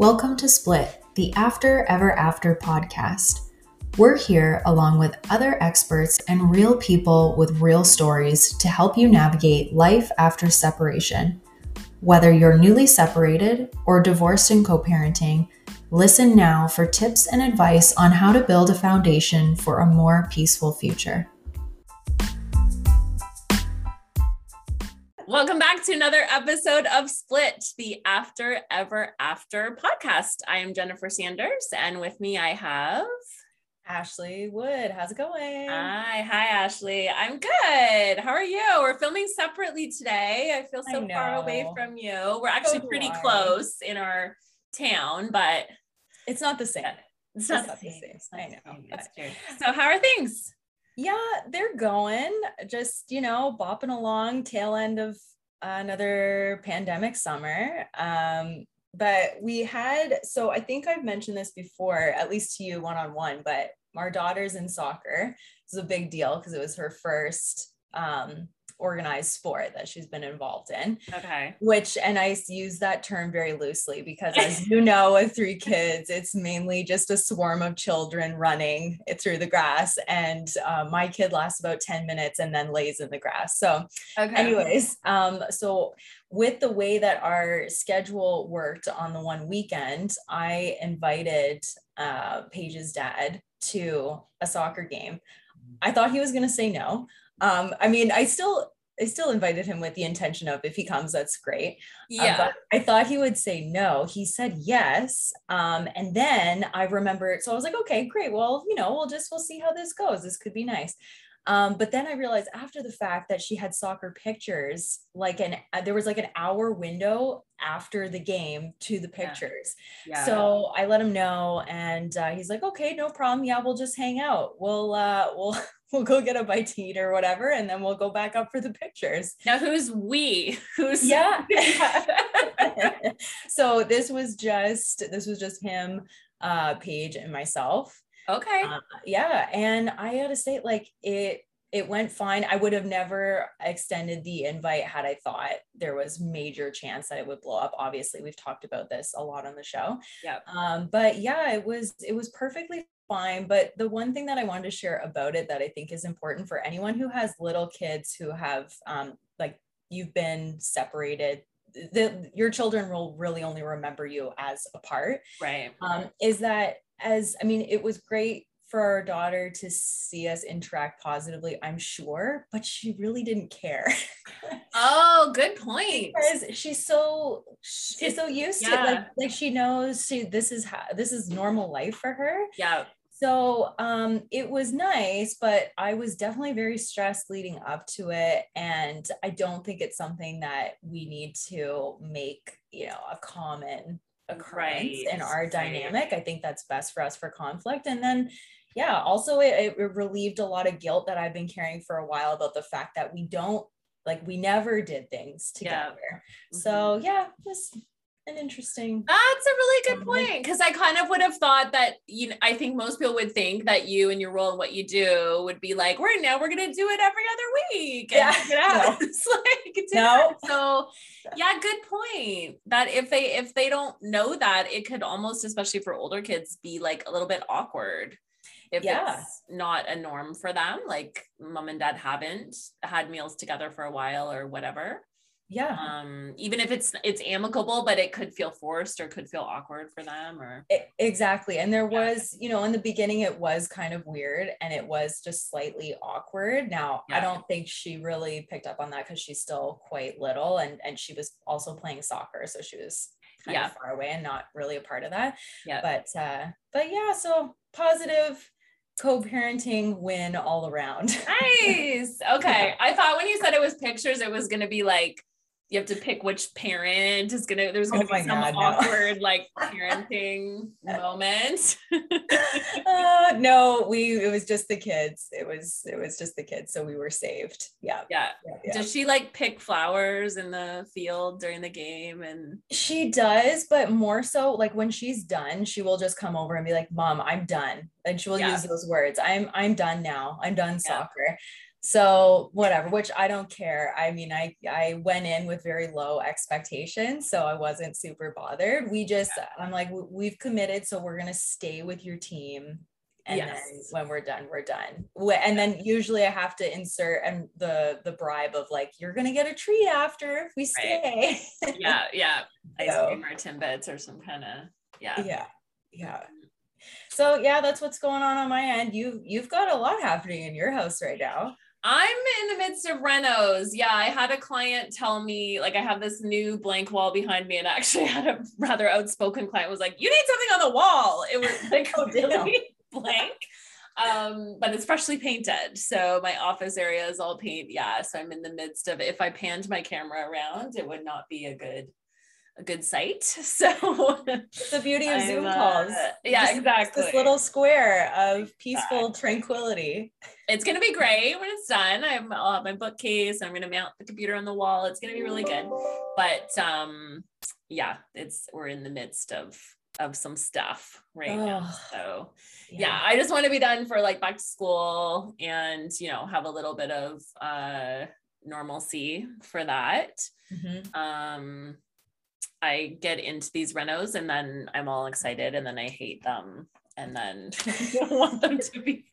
Welcome to Split, the After Ever After podcast. We're here along with other experts and real people with real stories to help you navigate life after separation. Whether you're newly separated or divorced and co parenting, listen now for tips and advice on how to build a foundation for a more peaceful future. Welcome back to another episode of Split, the After Ever After podcast. I am Jennifer Sanders, and with me I have Ashley Wood. How's it going? Hi, hi, Ashley. I'm good. How are you? We're filming separately today. I feel so I far away from you. We're actually so pretty I. close in our town, but it's not the same. It's, not, not, the same. same. I know. So, how are things? Yeah, they're going just, you know, bopping along, tail end of another pandemic summer. Um, but we had, so I think I've mentioned this before, at least to you one on one, but our daughter's in soccer. Is a big deal because it was her first um, organized sport that she's been involved in. Okay. Which, and I use that term very loosely because, as you know, with three kids, it's mainly just a swarm of children running through the grass. And uh, my kid lasts about 10 minutes and then lays in the grass. So, okay. anyways, um, so with the way that our schedule worked on the one weekend, I invited uh, Paige's dad to a soccer game. I thought he was going to say no. Um, I mean, I still I still invited him with the intention of if he comes, that's great. Uh, yeah. Uh, I thought he would say no. He said yes. Um, and then I remembered, so I was like, okay, great. Well, you know, we'll just we'll see how this goes. This could be nice. Um, but then I realized after the fact that she had soccer pictures, like an uh, there was like an hour window after the game to the pictures. Yeah. Yeah. So I let him know, and uh, he's like, "Okay, no problem. Yeah, we'll just hang out. We'll uh, we'll we'll go get a bite to eat or whatever, and then we'll go back up for the pictures. Now, who's we? Who's yeah? so this was just this was just him, uh, Paige, and myself. Okay. Uh, yeah, and I gotta say, like it it went fine. I would have never extended the invite had I thought there was major chance that it would blow up. Obviously, we've talked about this a lot on the show. Yeah. Um, but yeah, it was it was perfectly fine. But the one thing that I wanted to share about it that I think is important for anyone who has little kids who have um, like you've been separated the, your children will really only remember you as a part. Right. Um, is that as i mean it was great for our daughter to see us interact positively i'm sure but she really didn't care. Oh good point. Because she's so she's so used yeah. to it like like she knows she this is how this is normal life for her. Yeah so um, it was nice, but I was definitely very stressed leading up to it. And I don't think it's something that we need to make, you know, a common occurrence right. in our dynamic. I think that's best for us for conflict. And then, yeah, also it, it relieved a lot of guilt that I've been carrying for a while about the fact that we don't like we never did things together. Yeah. Mm-hmm. So yeah, just an interesting ah, that's a really good point because i kind of would have thought that you know i think most people would think that you and your role and what you do would be like we're now we're gonna do it every other week yeah no. it's like no so yeah good point that if they if they don't know that it could almost especially for older kids be like a little bit awkward if yeah. it's not a norm for them like mom and dad haven't had meals together for a while or whatever yeah um even if it's it's amicable but it could feel forced or could feel awkward for them or it, exactly and there yeah. was you know in the beginning it was kind of weird and it was just slightly awkward now yeah. i don't think she really picked up on that because she's still quite little and and she was also playing soccer so she was kind yeah. of far away and not really a part of that yeah but uh but yeah so positive co-parenting win all around. nice. Okay. I thought when you said it was pictures, it was going to be like you have to pick which parent is gonna there's gonna oh be some God, awkward no. like parenting moment uh, no we it was just the kids it was it was just the kids so we were saved yeah. yeah yeah, yeah. does she like pick flowers in the field during the game and she does but more so like when she's done she will just come over and be like mom i'm done and she will yeah. use those words i'm i'm done now i'm done soccer so whatever which i don't care. I mean i i went in with very low expectations so i wasn't super bothered. We just yeah. i'm like we've committed so we're going to stay with your team and yes. then when we're done we're done. And then usually i have to insert and the the bribe of like you're gonna get a treat after if we stay. Right. yeah yeah. Ice so, cream or timbits or some kind of yeah. Yeah yeah. So yeah that's what's going on on my end. You you've got a lot happening in your house right now I'm in the midst of renos. Yeah, I had a client tell me, like, I have this new blank wall behind me, and I actually had a rather outspoken client was like, "You need something on the wall." It was like oh, really blank, um, but it's freshly painted. So my office area is all paint. Yeah, so I'm in the midst of. If I panned my camera around, it would not be a good a good sight. So the beauty of I'm, Zoom uh, calls. Uh, yeah, just, exactly. This little square of peaceful exactly. tranquility. It's gonna be great when it's done. I'm, I'll have my bookcase. I'm gonna mount the computer on the wall. It's gonna be really good. But um, yeah, it's we're in the midst of of some stuff right oh, now. So yeah. yeah. I just want to be done for like back to school and you know have a little bit of uh normalcy for that. Mm-hmm. Um I get into these renos and then I'm all excited and then I hate them and then I don't want them to be.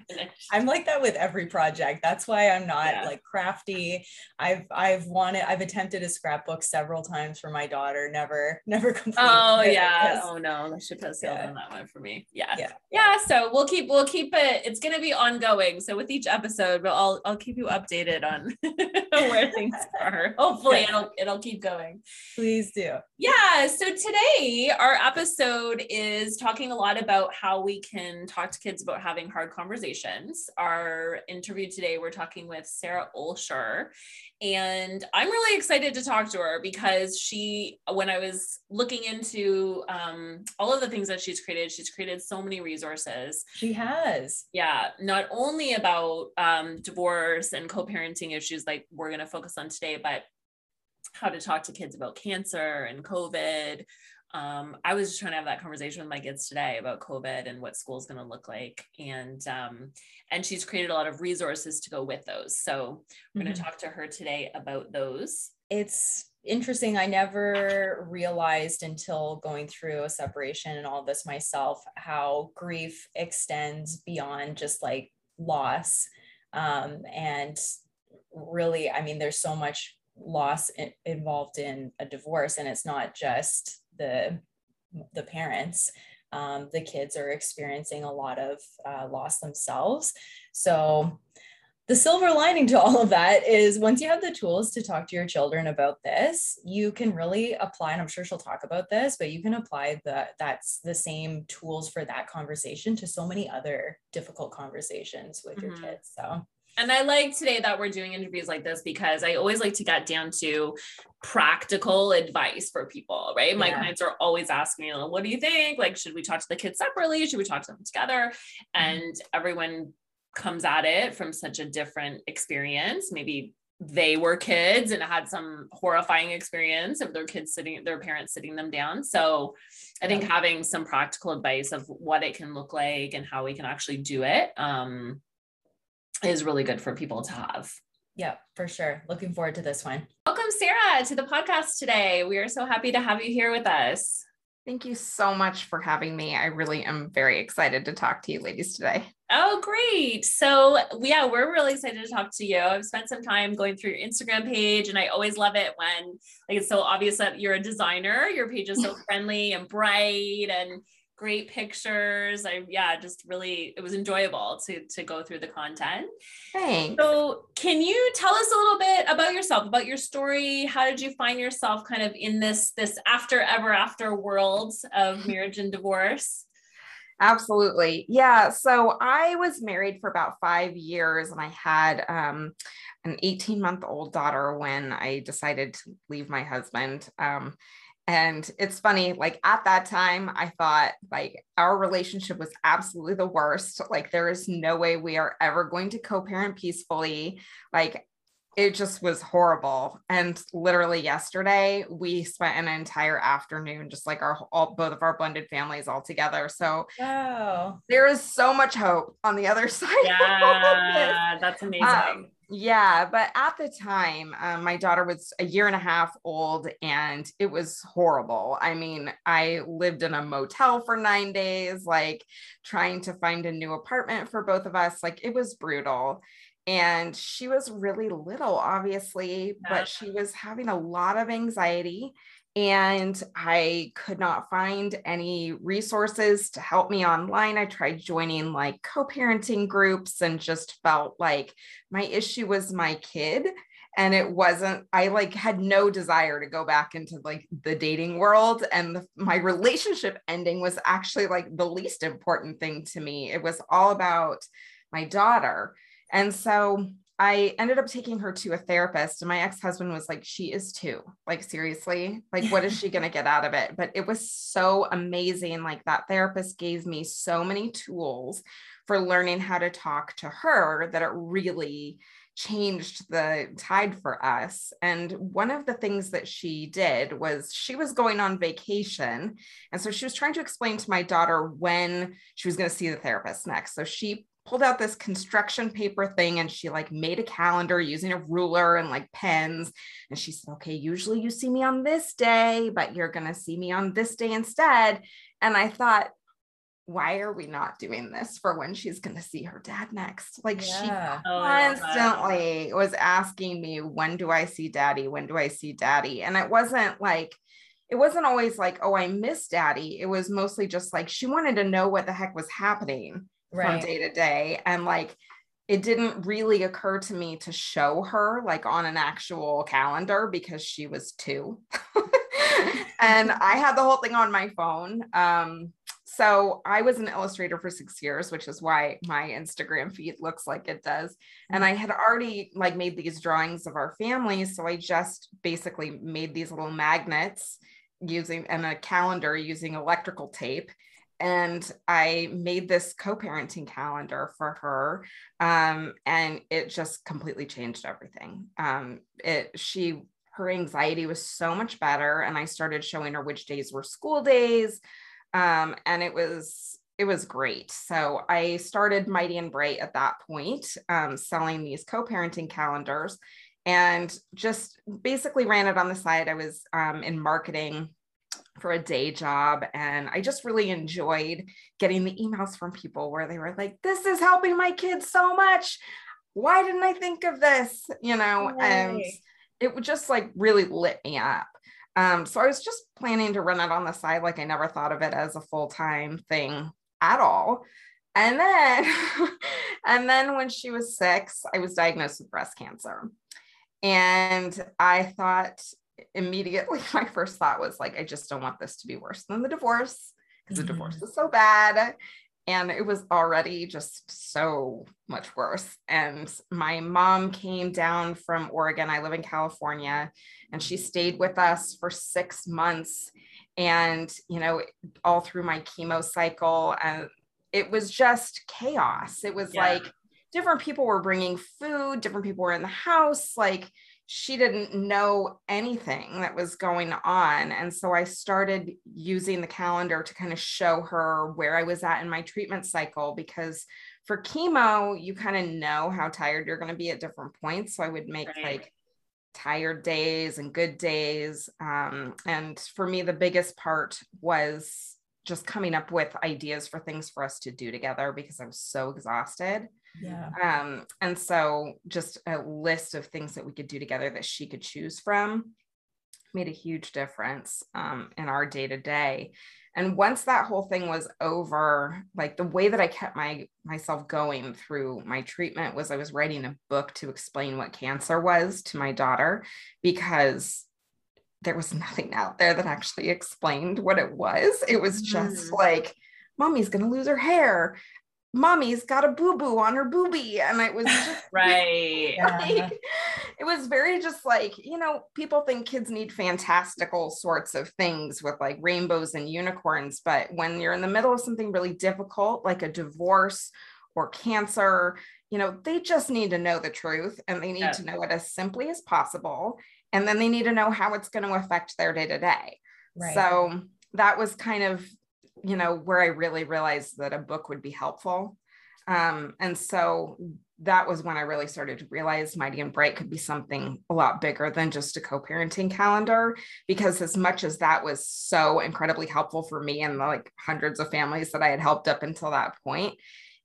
I'm like that with every project. That's why I'm not yeah. like crafty. I've I've wanted I've attempted a scrapbook several times for my daughter. Never never completed. Oh yeah. Oh no, I should post yeah. on that one for me. Yeah. yeah. Yeah. So we'll keep we'll keep it. It's gonna be ongoing. So with each episode, but I'll I'll keep you updated on where things are. Hopefully it'll it'll keep going. Please do. Yeah. So today our episode is talking a lot about how we can talk to kids about having hard conversations. Our interview today, we're talking with Sarah Olsher, and I'm really excited to talk to her because she, when I was looking into um, all of the things that she's created, she's created so many resources. She has. Yeah. Not only about um, divorce and co parenting issues like we're going to focus on today, but how to talk to kids about cancer and COVID, um, I was just trying to have that conversation with my kids today about COVID and what school is going to look like, and um, and she's created a lot of resources to go with those. So we're mm-hmm. going to talk to her today about those. It's interesting. I never realized until going through a separation and all this myself how grief extends beyond just like loss, um, and really, I mean, there's so much loss involved in a divorce, and it's not just the the parents um, the kids are experiencing a lot of uh, loss themselves so the silver lining to all of that is once you have the tools to talk to your children about this you can really apply and i'm sure she'll talk about this but you can apply the that's the same tools for that conversation to so many other difficult conversations with mm-hmm. your kids so and I like today that we're doing interviews like this because I always like to get down to practical advice for people, right? Yeah. My clients are always asking me, what do you think? Like, should we talk to the kids separately? Should we talk to them together? Mm-hmm. And everyone comes at it from such a different experience. Maybe they were kids and had some horrifying experience of their kids sitting, their parents sitting them down. So I think having some practical advice of what it can look like and how we can actually do it um, is really good for people to have. Yeah, for sure. Looking forward to this one. Welcome, Sarah, to the podcast today. We are so happy to have you here with us. Thank you so much for having me. I really am very excited to talk to you ladies today. Oh, great. So, yeah, we're really excited to talk to you. I've spent some time going through your Instagram page, and I always love it when like it's so obvious that you're a designer. Your page is so friendly and bright and great pictures. I yeah, just really it was enjoyable to to go through the content. Thanks. So, can you tell us a little bit about yourself, about your story? How did you find yourself kind of in this this after ever after world of marriage and divorce? Absolutely. Yeah. So I was married for about five years and I had um, an 18 month old daughter when I decided to leave my husband. Um, and it's funny, like at that time, I thought like our relationship was absolutely the worst. Like, there is no way we are ever going to co parent peacefully. Like, it just was horrible. And literally yesterday, we spent an entire afternoon, just like our all both of our blended families all together. So wow. there is so much hope on the other side. Yeah, that's amazing. Um, Yeah, but at the time, um, my daughter was a year and a half old and it was horrible. I mean, I lived in a motel for nine days, like trying to find a new apartment for both of us. Like it was brutal. And she was really little, obviously, yeah. but she was having a lot of anxiety and I could not find any resources to help me online. I tried joining like co parenting groups and just felt like my issue was my kid. And it wasn't, I like had no desire to go back into like the dating world. And the, my relationship ending was actually like the least important thing to me. It was all about my daughter. And so I ended up taking her to a therapist, and my ex husband was like, She is two. Like, seriously, like, what is she going to get out of it? But it was so amazing. Like, that therapist gave me so many tools for learning how to talk to her that it really changed the tide for us. And one of the things that she did was she was going on vacation. And so she was trying to explain to my daughter when she was going to see the therapist next. So she pulled out this construction paper thing and she like made a calendar using a ruler and like pens. And she said okay usually you see me on this day but you're going to see me on this day instead. And i thought why are we not doing this for when she's going to see her dad next? Like yeah. she oh, constantly was asking me when do i see daddy? When do i see daddy? And it wasn't like it wasn't always like oh i miss daddy. It was mostly just like she wanted to know what the heck was happening right. from day to day. And like it didn't really occur to me to show her like on an actual calendar because she was two. And i had the whole thing on my phone. Um so i was an illustrator for six years which is why my instagram feed looks like it does. And i had already like made these drawings of our family. so i just basically made these little magnets using and a calendar using electrical tape and I made this co-parenting calendar for her, um, and it just completely changed everything. Um, it she her anxiety was so much better, and I started showing her which days were school days, um, and it was it was great. So I started Mighty and Bright at that point, um, selling these co-parenting calendars, and just basically ran it on the side. I was um, in marketing for a day job. And I just really enjoyed getting the emails from people where they were like, this is helping my kids so much. Why didn't I think of this? You know, right. and it would just like really lit me up. Um, so I was just planning to run it on the side, like I never thought of it as a full time thing at all. And then, and then when she was six, I was diagnosed with breast cancer. And I thought immediately my first thought was like, I just don't want this to be worse than the divorce because mm-hmm. the divorce is so bad. And it was already just so much worse. And my mom came down from Oregon. I live in California, and she stayed with us for six months. And, you know, all through my chemo cycle, and it was just chaos. It was yeah. like different people were bringing food, different people were in the house. Like, she didn't know anything that was going on. And so I started using the calendar to kind of show her where I was at in my treatment cycle because for chemo, you kind of know how tired you're going to be at different points. So I would make right. like tired days and good days. Um, and for me, the biggest part was just coming up with ideas for things for us to do together because I'm so exhausted. Yeah. Um, and so just a list of things that we could do together that she could choose from made a huge difference um, in our day to day. And once that whole thing was over, like the way that I kept my myself going through my treatment was I was writing a book to explain what cancer was to my daughter because there was nothing out there that actually explained what it was. It was just mm. like, mommy's going to lose her hair mommy's got a boo-boo on her boobie and it was just right. like, it was very just like you know people think kids need fantastical sorts of things with like rainbows and unicorns but when you're in the middle of something really difficult like a divorce or cancer you know they just need to know the truth and they need yeah. to know it as simply as possible and then they need to know how it's going to affect their day to day so that was kind of you know, where I really realized that a book would be helpful. Um, and so that was when I really started to realize Mighty and Bright could be something a lot bigger than just a co parenting calendar. Because as much as that was so incredibly helpful for me and the like hundreds of families that I had helped up until that point,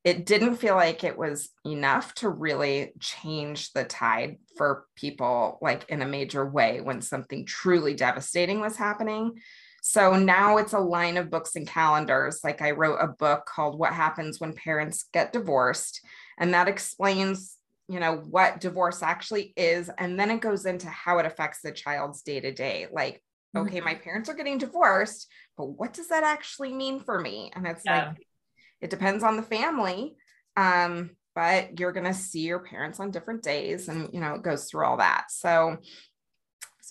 it didn't feel like it was enough to really change the tide for people like in a major way when something truly devastating was happening. So now it's a line of books and calendars. Like I wrote a book called What Happens When Parents Get Divorced and that explains you know what divorce actually is and then it goes into how it affects the child's day to day like okay my mm-hmm. parents are getting divorced but what does that actually mean for me and it's yeah. like it depends on the family um but you're going to see your parents on different days and you know it goes through all that so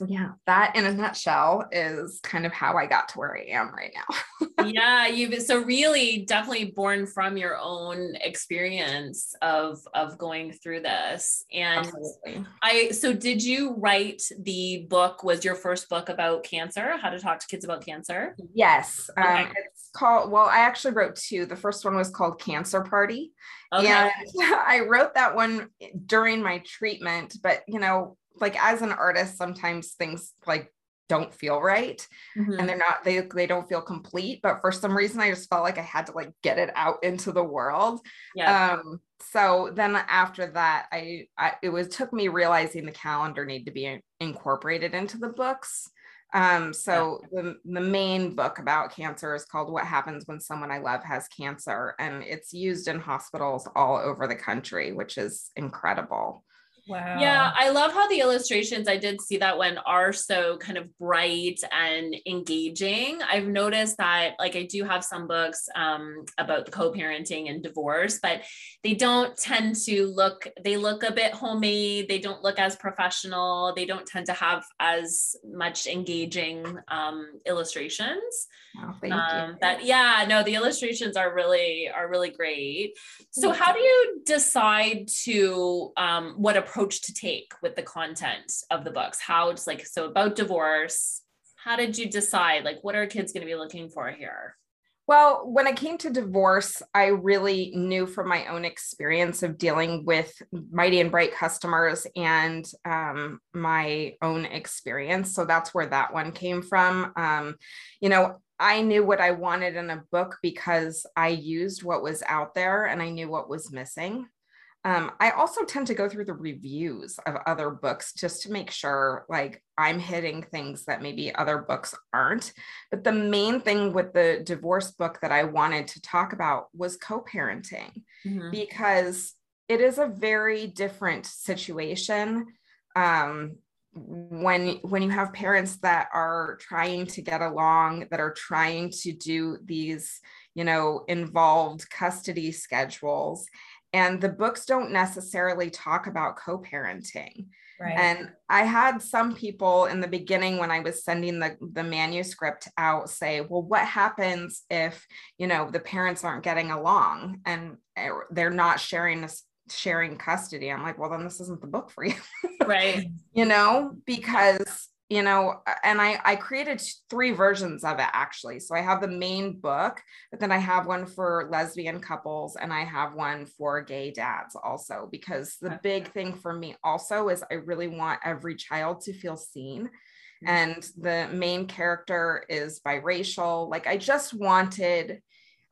so yeah. That in a nutshell is kind of how i got to where i am right now. Yeah you've so really definitely born from your own experience of of going through this. And Absolutely. i so did you write the book was your first book about cancer? How to talk to kids about cancer? Yes um, okay. um, it's called well i actually wrote two. The first one was called cancer party. Okay. and i wrote that one during my treatment but you know like as an artist sometimes things like don't feel right mm-hmm. and they're not they they don't feel complete but for some reason i just felt like i had to like get it out into the world yeah. um so then after that I, I it was took me realizing the calendar need to be incorporated into the books um so yeah. the, the main book about cancer is called what happens when someone i love has cancer and it's used in hospitals all over the country which is incredible Wow. Yeah, I love how the illustrations, I did see that one are so kind of bright and engaging. I've noticed that, like, I do have some books um, about co parenting and divorce, but they don't tend to look, they look a bit homemade. They don't look as professional. They don't tend to have as much engaging um, illustrations. Oh, thank um, you. That, yeah, no, the illustrations are really, are really great. So, how do you decide to um, what a approach to take with the content of the books? How it's like, so about divorce, how did you decide? Like, what are kids going to be looking for here? Well, when it came to divorce, I really knew from my own experience of dealing with Mighty and Bright customers and um, my own experience. So that's where that one came from. Um, you know, I knew what I wanted in a book because I used what was out there and I knew what was missing. Um, I also tend to go through the reviews of other books just to make sure like I'm hitting things that maybe other books aren't. But the main thing with the divorce book that I wanted to talk about was co-parenting mm-hmm. because it is a very different situation um, when when you have parents that are trying to get along that are trying to do these you know involved custody schedules and the books don't necessarily talk about co-parenting. Right. and i had some people in the beginning when i was sending the, the manuscript out say well what happens if you know the parents aren't getting along and eh, they're not sharing this sharing custody? I'm like well then this isn't the book for you. Right. You know because you know and i i created three versions of it actually. So i have the main book but then i have one for lesbian couples and i have one for gay dads also because the big thing for me also is i really want every child to feel seen. Mm-hmm. and the main character is biracial. Like i just wanted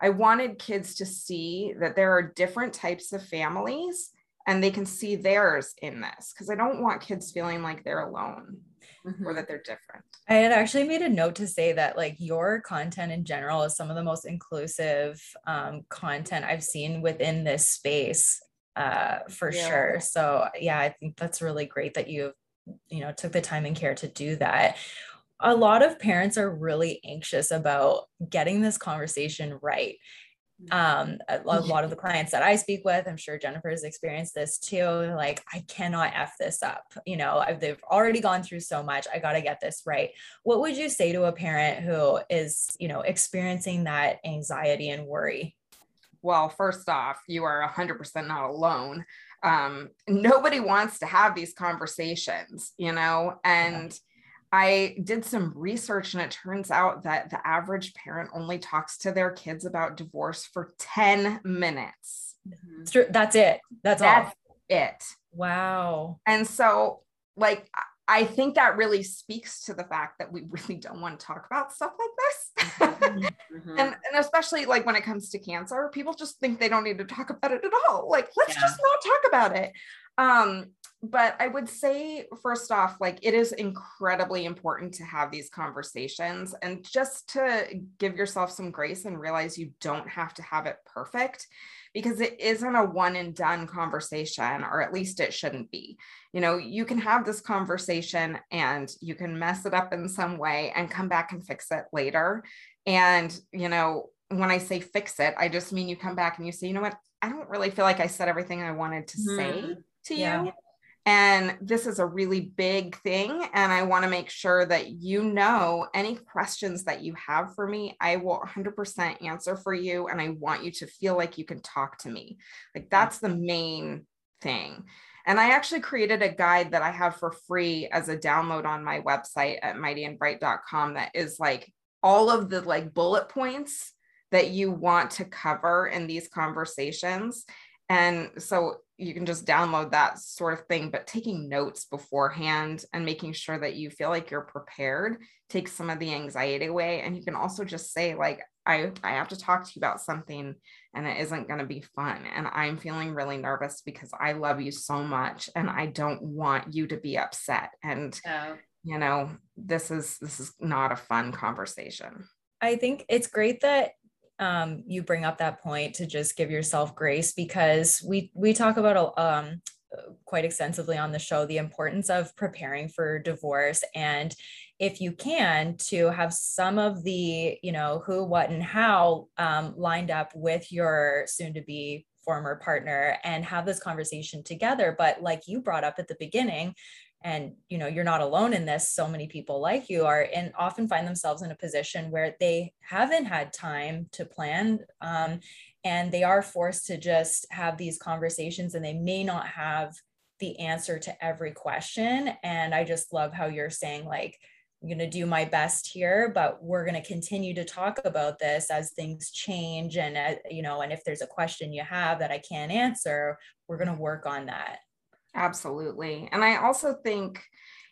i wanted kids to see that there are different types of families and they can see theirs in this because i don't want kids feeling like they're alone mm-hmm. or that they're different. I had actually made a note to say that like your content in general is some of the most inclusive um, content I've seen within this space uh, for yeah. sure. So yeah, I think that's really great that you've you know took the time and care to do that a lot of parents are really anxious about getting this conversation right um a, a lot of the clients that i speak with i'm sure jennifer has experienced this too like i cannot f this up you know I've, they've already gone through so much i got to get this right. What would you say to a parent who is you know experiencing that anxiety and worry? Well first off you are 100% not alone. Um nobody wants to have these conversations you know and yeah I did some research and it turns out that the average parent only talks to their kids about divorce for 10 minutes. mm-hmm. that's it that's, that's all it wow and so like I think that really speaks to the fact that we really don't want to talk about stuff like this. Mm-hmm. mm-hmm. and, and especially like when it comes to cancer, people just think they don't need to talk about it at all. Like, let's yeah. just not talk about it. Um, but I would say, first off, like it is incredibly important to have these conversations and just to give yourself some grace and realize you don't have to have it perfect because it isn't a one and done conversation, or at least it shouldn't be. You know, you can have this conversation and you can mess it up in some way and come back and fix it later. And, you know, when I say fix it, I just mean you come back and you say, you know what, I don't really feel like I said everything I wanted to mm. say mm-hmm. to yeah. you and this is a really big thing. And I want to make sure that you know any questions that you have for me, I will 100% answer for you. And I want you to feel like you can talk to me. Like that's the main thing. And I actually created a guide that I have for free as a download on my website at mightyandbright.com that is like all of the like bullet points that you want to cover in these conversations. And so you can just download that sort of thing, but taking notes beforehand and making sure that you feel like you're prepared takes some of the anxiety away. And you can also just say, like, I, I have to talk to you about something and it isn't going to be fun. And I'm feeling really nervous because I love you so much and I don't want you to be upset. And, oh. you know, this is, this is not a fun conversation. I think it's great that um, you bring up that point to just give yourself grace because we we talk about um, quite extensively on the show the importance of preparing for divorce. And if you can to have some of the you know who what and how um, lined up with your soon to be former partner and have this conversation together. But like you brought up at the beginning and you know you're not alone in this so many people like you are and often find themselves in a position where they haven't had time to plan um, and they are forced to just have these conversations and they may not have the answer to every question and i just love how you're saying like i'm going to do my best here but we're going to continue to talk about this as things change and uh, you know and if there's a question you have that i can't answer we're going to work on that Absolutely. And I also think,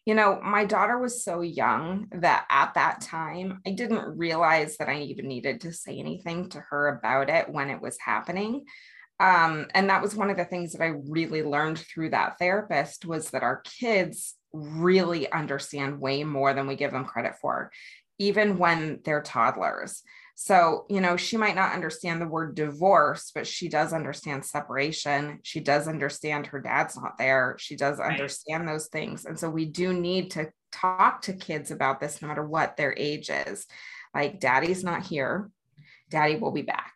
you know, my daughter was so young that at that time, I didn't realize that I even needed to say anything to her about it when it was happening. Um, and that was one of the things that I really learned through that therapist was that our kids really understand way more than we give them credit for, even when they're toddlers. So, you know, she might not understand the word divorce, but she does understand separation. She does understand her dad's not there. She does right. understand those things. And so we do need to talk to kids about this no matter what their age is. Like, daddy's not here, daddy will be back.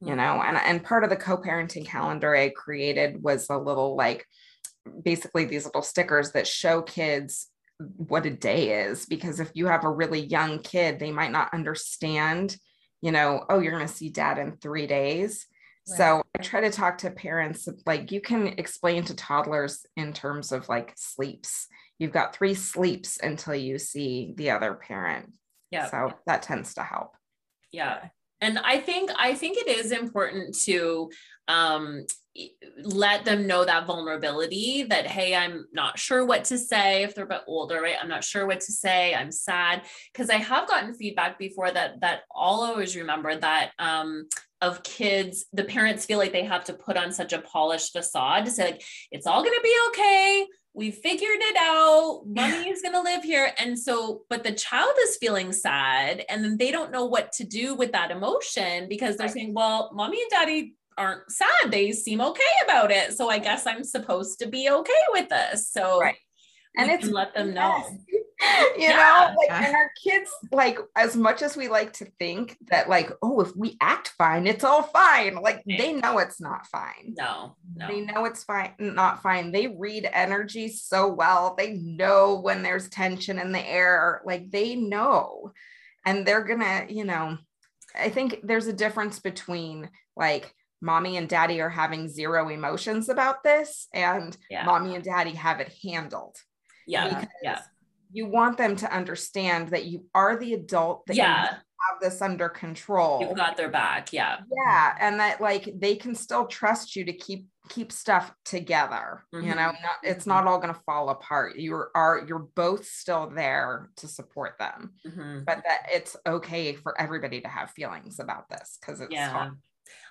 You mm-hmm. know, and, and part of the co-parenting calendar I created was a little like basically these little stickers that show kids what a day is because if you have a really young kid they might not understand you know, oh, you're going to see dad in three days. Right. So I try to talk to parents like you can explain to toddlers in terms of like sleeps. You've got three sleeps until you see the other parent. Yeah. So that tends to help. Yeah. And I think I think it is important to um let them know that vulnerability that hey i'm not sure what to say if they're a bit older right? I'm not sure what to say. I'm sad. Because i have gotten feedback before that that i'll always remember that um of kids the parents feel like they have to put on such a polished facade to say like it's all going to be okay. We figured it out. Mommy is going to live here. And so but the child is feeling sad and then they don't know what to do with that emotion because they're saying well mommy and daddy aren't sad. They seem okay about it. So I guess I'm supposed to be okay with this. So right. and it's let them know. you yeah. know, like and our kids, like as much as we like to think that, like, oh, if we act fine, it's all fine. Like they know it's not fine. No, no. They know it's fine, not fine. They read energy so well. They know when there's tension in the air. Like they know. And they're gonna, you know, I think there's a difference between like mommy and daddy are having zero emotions about this and yeah. mommy and daddy have it handled yeah yeah you want them to understand that you are the adult that yeah have this under control. You've got their back. Yeah. Yeah. And that like they can still trust you to keep keep stuff together. Mm-hmm. You know, not, it's mm-hmm. not all gonna fall apart. You are you're both still there to support them. Mm-hmm. But that it's okay for everybody to have feelings about this because it's yeah. hard.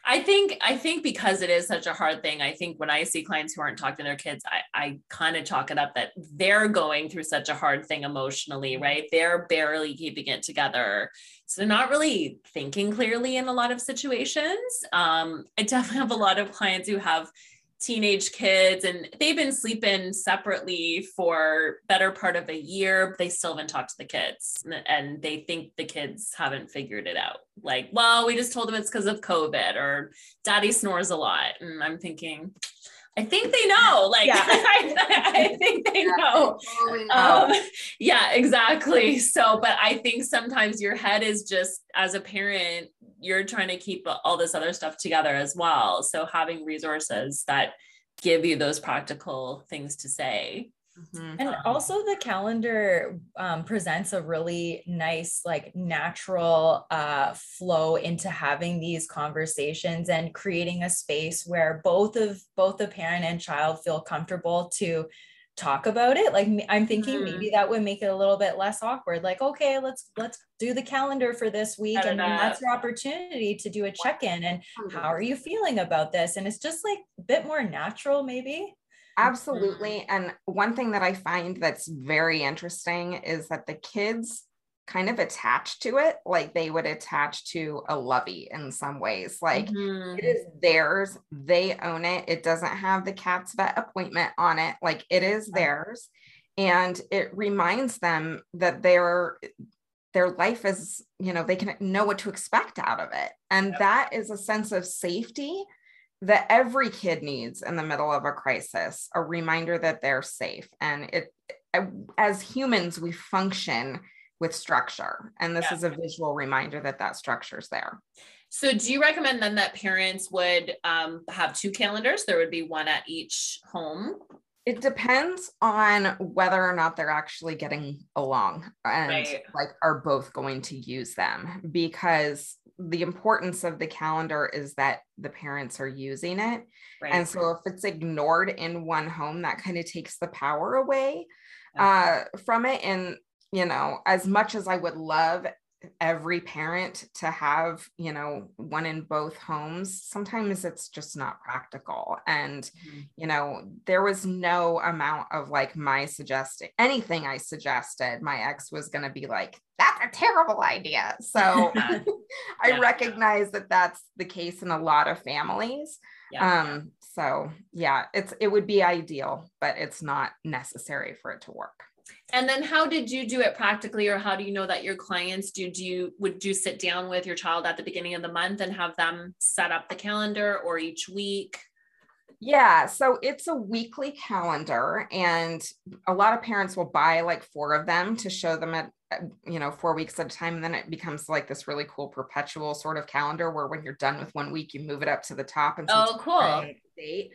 I think I think because it is such a hard thing, I think when I see clients who aren't talking to their kids, I, I kind of chalk it up that they're going through such a hard thing emotionally, right? They're barely keeping it together. So they're not really thinking clearly in a lot of situations. Um, I definitely have a lot of clients who have teenage kids and they've been sleeping separately for better part of a year they still haven't talked to the kids and they think the kids haven't figured it out. Like well we just told them it's because of covid or daddy snores a lot and i'm thinking I think they know. Like, yeah. I, I, think they know. Um, yeah, exactly. So, but I think sometimes your head is just, as a parent, you're trying to keep all this other stuff together as well. So, having resources that give you those practical things to say Mm-hmm. And also the calendar um, presents a really nice, like natural uh, flow into having these conversations and creating a space where both of both the parent and child feel comfortable to talk about it. Like I'm thinking mm-hmm. maybe that would make it a little bit less awkward. Like, okay, let's let's do the calendar for this week. And then that's your opportunity to do a check-in and how are you feeling about this? And it's just like a bit more natural, maybe. Absolutely. And one thing that I find that's very interesting is that the kids kind of attach to it like they would attach to a lovey in some ways like mm-hmm. it is theirs they own it it doesn't have the cat's vet appointment on it like it is theirs and it reminds them that their their life is you know they can know what to expect out of it and yep. that is a sense of safety that every kid needs in the middle of a crisis a reminder that they're safe. And it as humans we function with structure. And this yeah. is a visual reminder that that structure is there. So do you recommend then that parents would um, have two calendars? There would be one at each home it depends on whether or not they're actually getting along and right. like are both going to use them because the importance of the calendar is that the parents are using it right. and so if it's ignored in one home that kind of takes the power away uh, from it and you know as much as i would love every parent to have you know one in both homes sometimes it's just not practical. And mm-hmm. you know there was no amount of like my suggesting anything i suggested my ex was going to be like that's a terrible idea. So i recognize that that's the case in a lot of families. Yeah. um so yeah it's it would be ideal but it's not necessary for it to work and then how did you do it practically or how do you know that your clients do do you would you sit down with your child at the beginning of the month and have them set up the calendar or each week yeah, so it's a weekly calendar, and a lot of parents will buy like four of them to show them at, you know, four weeks at a time. And then it becomes like this really cool perpetual sort of calendar where when you're done with one week, you move it up to the top. And so oh, cool. Date.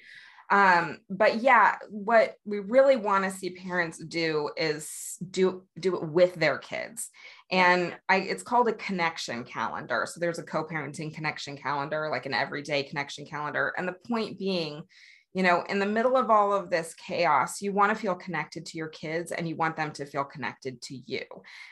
Um, but yeah, what we really want to see parents do is do do it with their kids. And I it's called a connection calendar. So there's a co-parenting connection calendar, like an everyday connection calendar. And the point being, you know, in the middle of all of this chaos, you want to feel connected to your kids and you want them to feel connected to you.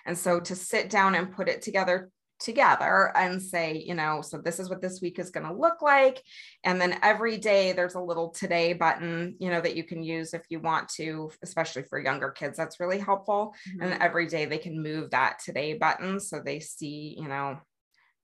And so to sit down and put it together together and say, you know, so this is what this week is going to look like. And then every day there's a little today button, you know, that you can use if you want to, especially for younger kids. That's really helpful. Mm-hmm. And every day they can move that today button so they see, you know,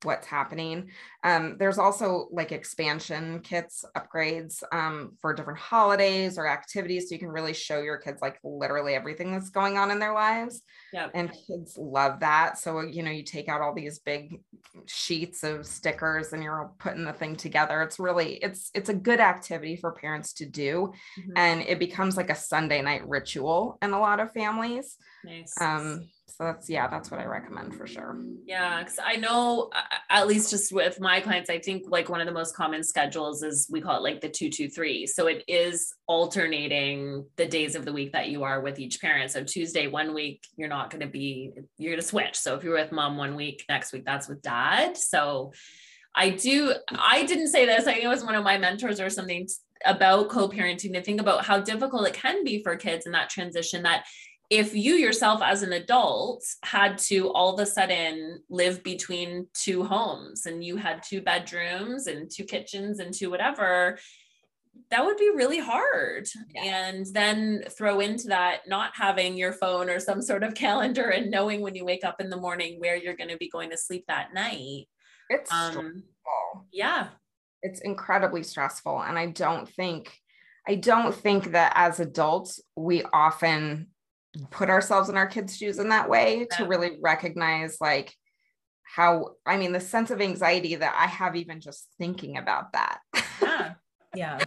what's happening. Um, there's also like expansion kits, upgrades um, for different holidays or activities. So you can really show your kids like literally everything that's going on in their lives. Yeah. And kids love that. So, you know, you take out all these big sheets of stickers and you're putting the thing together. It's really, it's, it's a good activity for parents to do. Mm-hmm. And it becomes like a Sunday night ritual in a lot of families. Nice. Um, so that's yeah that's what i recommend for sure. Yeah because i know at least just with my clients i think like one of the most common schedules is we call it like the 223 so it is alternating the days of the week that you are with each parent. So tuesday one week you're not going to be you're going to switch. So if you're with mom one week next week that's with dad. So I do, I didn't say this. I think it was one of my mentors or something about co-parenting to think about how difficult it can be for kids in that transition that if you yourself as an adult had to all of a sudden live between two homes and you had two bedrooms and two kitchens and two whatever that would be really hard. Yeah. and then throw into that not having your phone or some sort of calendar and knowing when you wake up in the morning where you're going to be going to sleep that night. It's um, yeah. It's incredibly stressful. And i don't think i don't think that as adults we often put ourselves in our kids shoes in that way yeah. to really recognize like how i mean the sense of anxiety that i have even just thinking about that. Yeah. Yeah.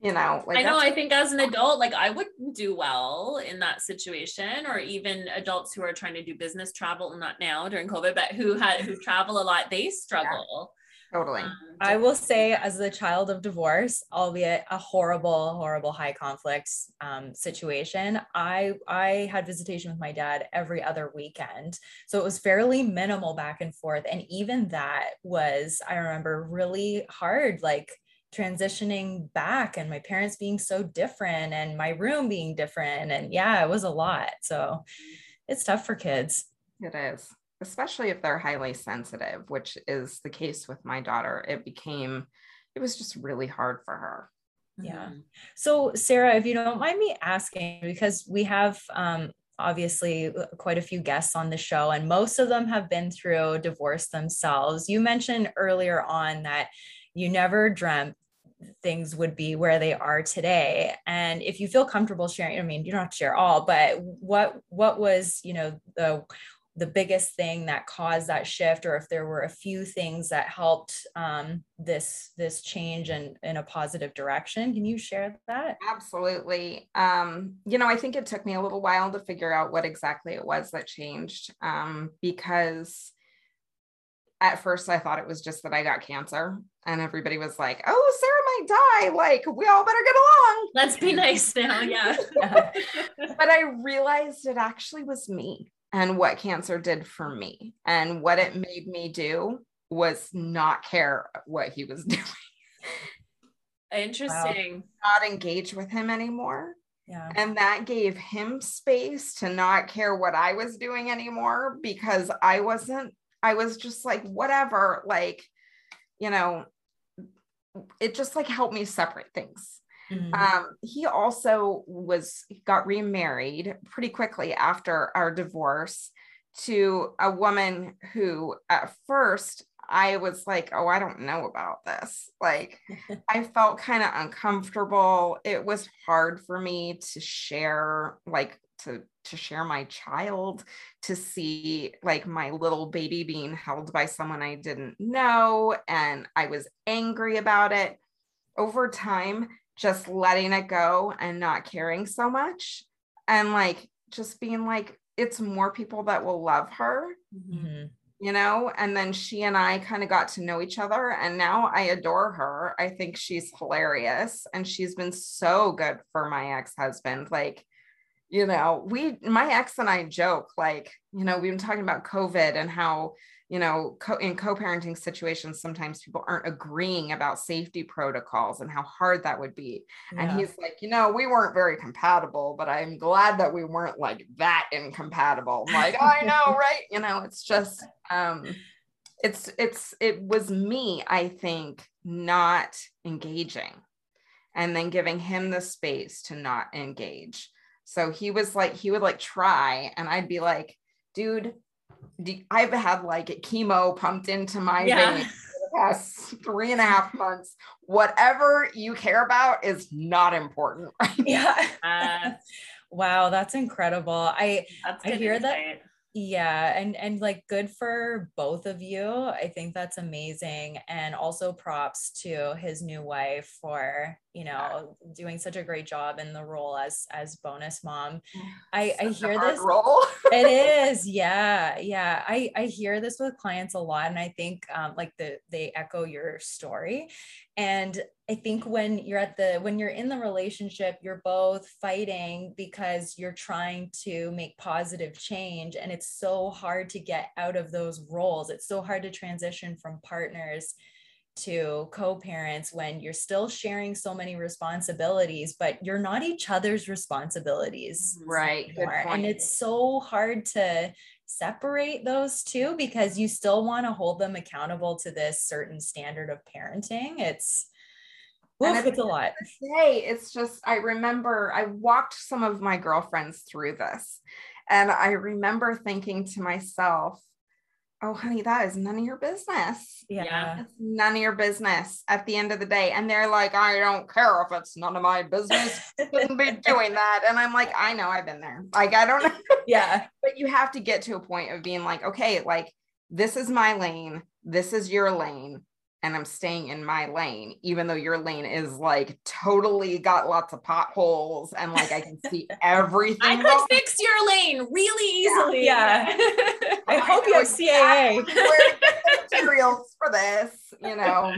You know like i know i think as an adult like i wouldn't do well in that situation or even adults who are trying to do business travel not now during covid but who had who travel a lot they struggle Totally. Um, I will say, as the child of divorce, albeit a horrible, horrible high conflict um, situation, I I had visitation with my dad every other weekend, so it was fairly minimal back and forth, and even that was, I remember, really hard. Like transitioning back and my parents being so different and my room being different. And yeah it was a lot. So it's tough for kids. It is especially if they're highly sensitive, which is the case with my daughter, it became, it was just really hard for her. Yeah. Mm-hmm. So, Sarah, if you don't mind me asking, because we have um, obviously uh, quite a few guests on the show, and most of them have been through divorce themselves. You mentioned earlier on that you never dreamt things would be where they are today and if you feel comfortable sharing i mean you don't have to share all but what what was you know the the biggest thing that caused that shift or if there were a few things that helped um, this this change in, in a positive direction can you share that? Absolutely. Um, you know i think it took me a little while to figure out what exactly it was that changed um, because at first i thought it was just that i got cancer and everybody was like oh sarah might die. Like we all better get along. Let's be nice now. Yeah. yeah. but i realized it actually was me and what cancer did for me. And what it mm-hmm. made me do was not care what he was doing. Interesting. Not engage with him anymore. Yeah. And that gave him space to not care what I was doing anymore because I wasn't, I was just like, whatever, like, you know, it just like helped me separate things. Mm-hmm. Um, he also was got remarried pretty quickly after our divorce to a woman who at first I was like, oh, I don't know about this. Like, I felt kind of uncomfortable. It was hard for me to share, like, to to share my child, to see like my little baby being held by someone I didn't know, and I was angry about it. Over time, just letting it go and not caring so much and like just being like it's more people that will love her mm-hmm. you know? And then she and i kind of got to know each other and now i adore her. I think she's hilarious and she's been so good for my ex-husband. Like you know we my ex and i joke like you know we've been talking about covid and how you know, co- in co-parenting situations, sometimes people aren't agreeing about safety protocols and how hard that would be. Yeah. And he's like, you know, we weren't very compatible, but I'm glad that we weren't like that incompatible. I'm like, I know, right? You know, it's just, um, it's, it's, it was me, I think, not engaging and then giving him the space to not engage. So he was like, he would like try, and I'd be like, dude, I've had like chemo pumped into my yeah. veins for the past three and a half months. Whatever you care about is not important. Right? Yeah. Uh, wow, that's incredible. I that's I hear that. Yeah and and like good for both of you i think that's amazing and also props to his new wife for you know doing such a great job in the role as as bonus mom. I i hear this role. It is yeah yeah i i hear this with clients a lot and i think um like the they echo your story and i think when you're at the when you're in the relationship you're both fighting because you're trying to make positive change. And it's so hard to get out of those roles. It's so hard to transition from partners to co-parents when you're still sharing so many responsibilities but you're not each other's responsibilities right. And it's so hard to separate those two because you still want to hold them accountable to this certain standard of parenting. It's Oof, it's a lot. Hey, it's just I remember I walked some of my girlfriends through this, and I remember thinking to myself, "Oh, honey, that is none of your business. Yeah, it's none of your business." At the end of the day, and they're like, "I don't care if it's none of my business. Shouldn't be doing that." And I'm like, "I know, I've been there. Like, I don't." yeah, but you have to get to a point of being like, "Okay, like." This is my lane. This is your lane and I'm staying in my lane, even though your lane is like totally got lots of potholes and like I can see everything. I could wrong. fix your lane really easily. Yeah. yeah. I oh hope you have CAA. materials for this, you know.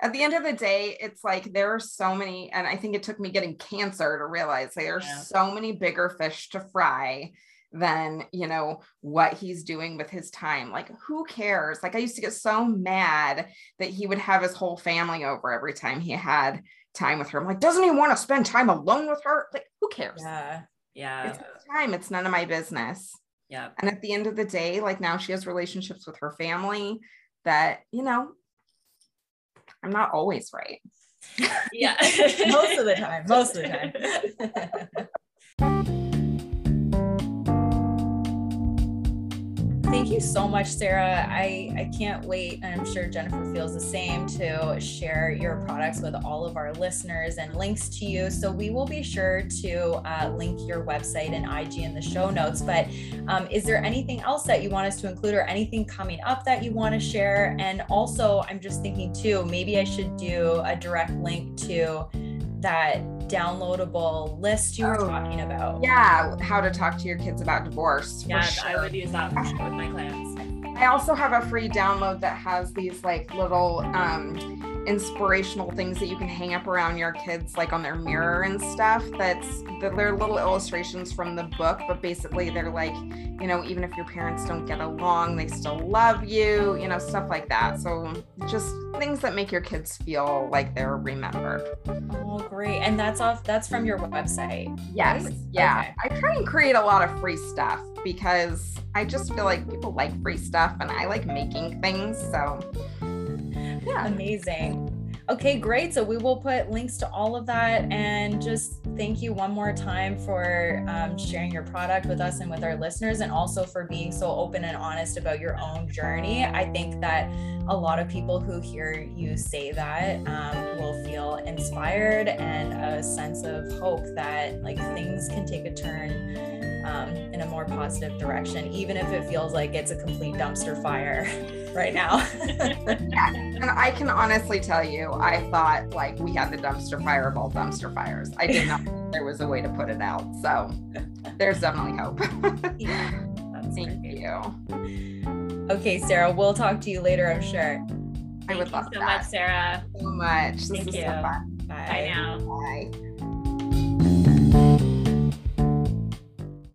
At the end of the day, it's like there are so many, and I think it took me getting cancer to realize there are yeah. so many bigger fish to fry than you know what he's doing with his time. Like who cares? Like i used to get so mad that he would have his whole family over every time he had time with her. I'm like doesn't he want to spend time alone with her? Like who cares? Yeah yeah. It's time. It's none of my business. Yeah and at the end of the day like now she has relationships with her family that you know i'm not always right. Yeah. Most of the time most of the time thank you so much, Sarah. I, I can't wait, and I'm sure Jennifer feels the same, to share your products with all of our listeners and links to you. So we will be sure to uh, link your website and IG in the show notes. But um, is there anything else that you want us to include or anything coming up that you want to share? And also, I'm just thinking too, maybe I should do a direct link to that downloadable list you were oh, talking about. Oh, yeah, how to talk to your kids about divorce. Yeah, sure. I would use that with my clients. I also have a free download that has these like little um inspirational things that you can hang up around your kids like on their mirror and stuff that's that they're little illustrations from the book but basically they're like you know even if your parents don't get along they still love you you know stuff like that. So just things that make your kids feel like they're remembered. Oh great. And that's off that's from your website yes. Right? yeah. Okay. i try and create a lot of free stuff because i just feel like people like free stuff and i like making things so yeah. Amazing. Okay, great. So we will put links to all of that. And just thank you one more time for um, sharing your product with us and with our listeners, and also for being so open and honest about your own journey. I think that a lot of people who hear you say that um, will feel inspired and a sense of hope that like things can take a turn um, in a more positive direction, even if it feels like it's a complete dumpster fire right now. yeah. And I can honestly tell you, I thought like we had the dumpster fire of all dumpster fires. I did not think there was a way to put it out. So there's definitely hope. yeah. Thank great. you. Okay, Sarah, we'll talk to you later, I'm sure. I would love so that. much, Sarah. So much. Thank you. So Bye. Bye now. Bye.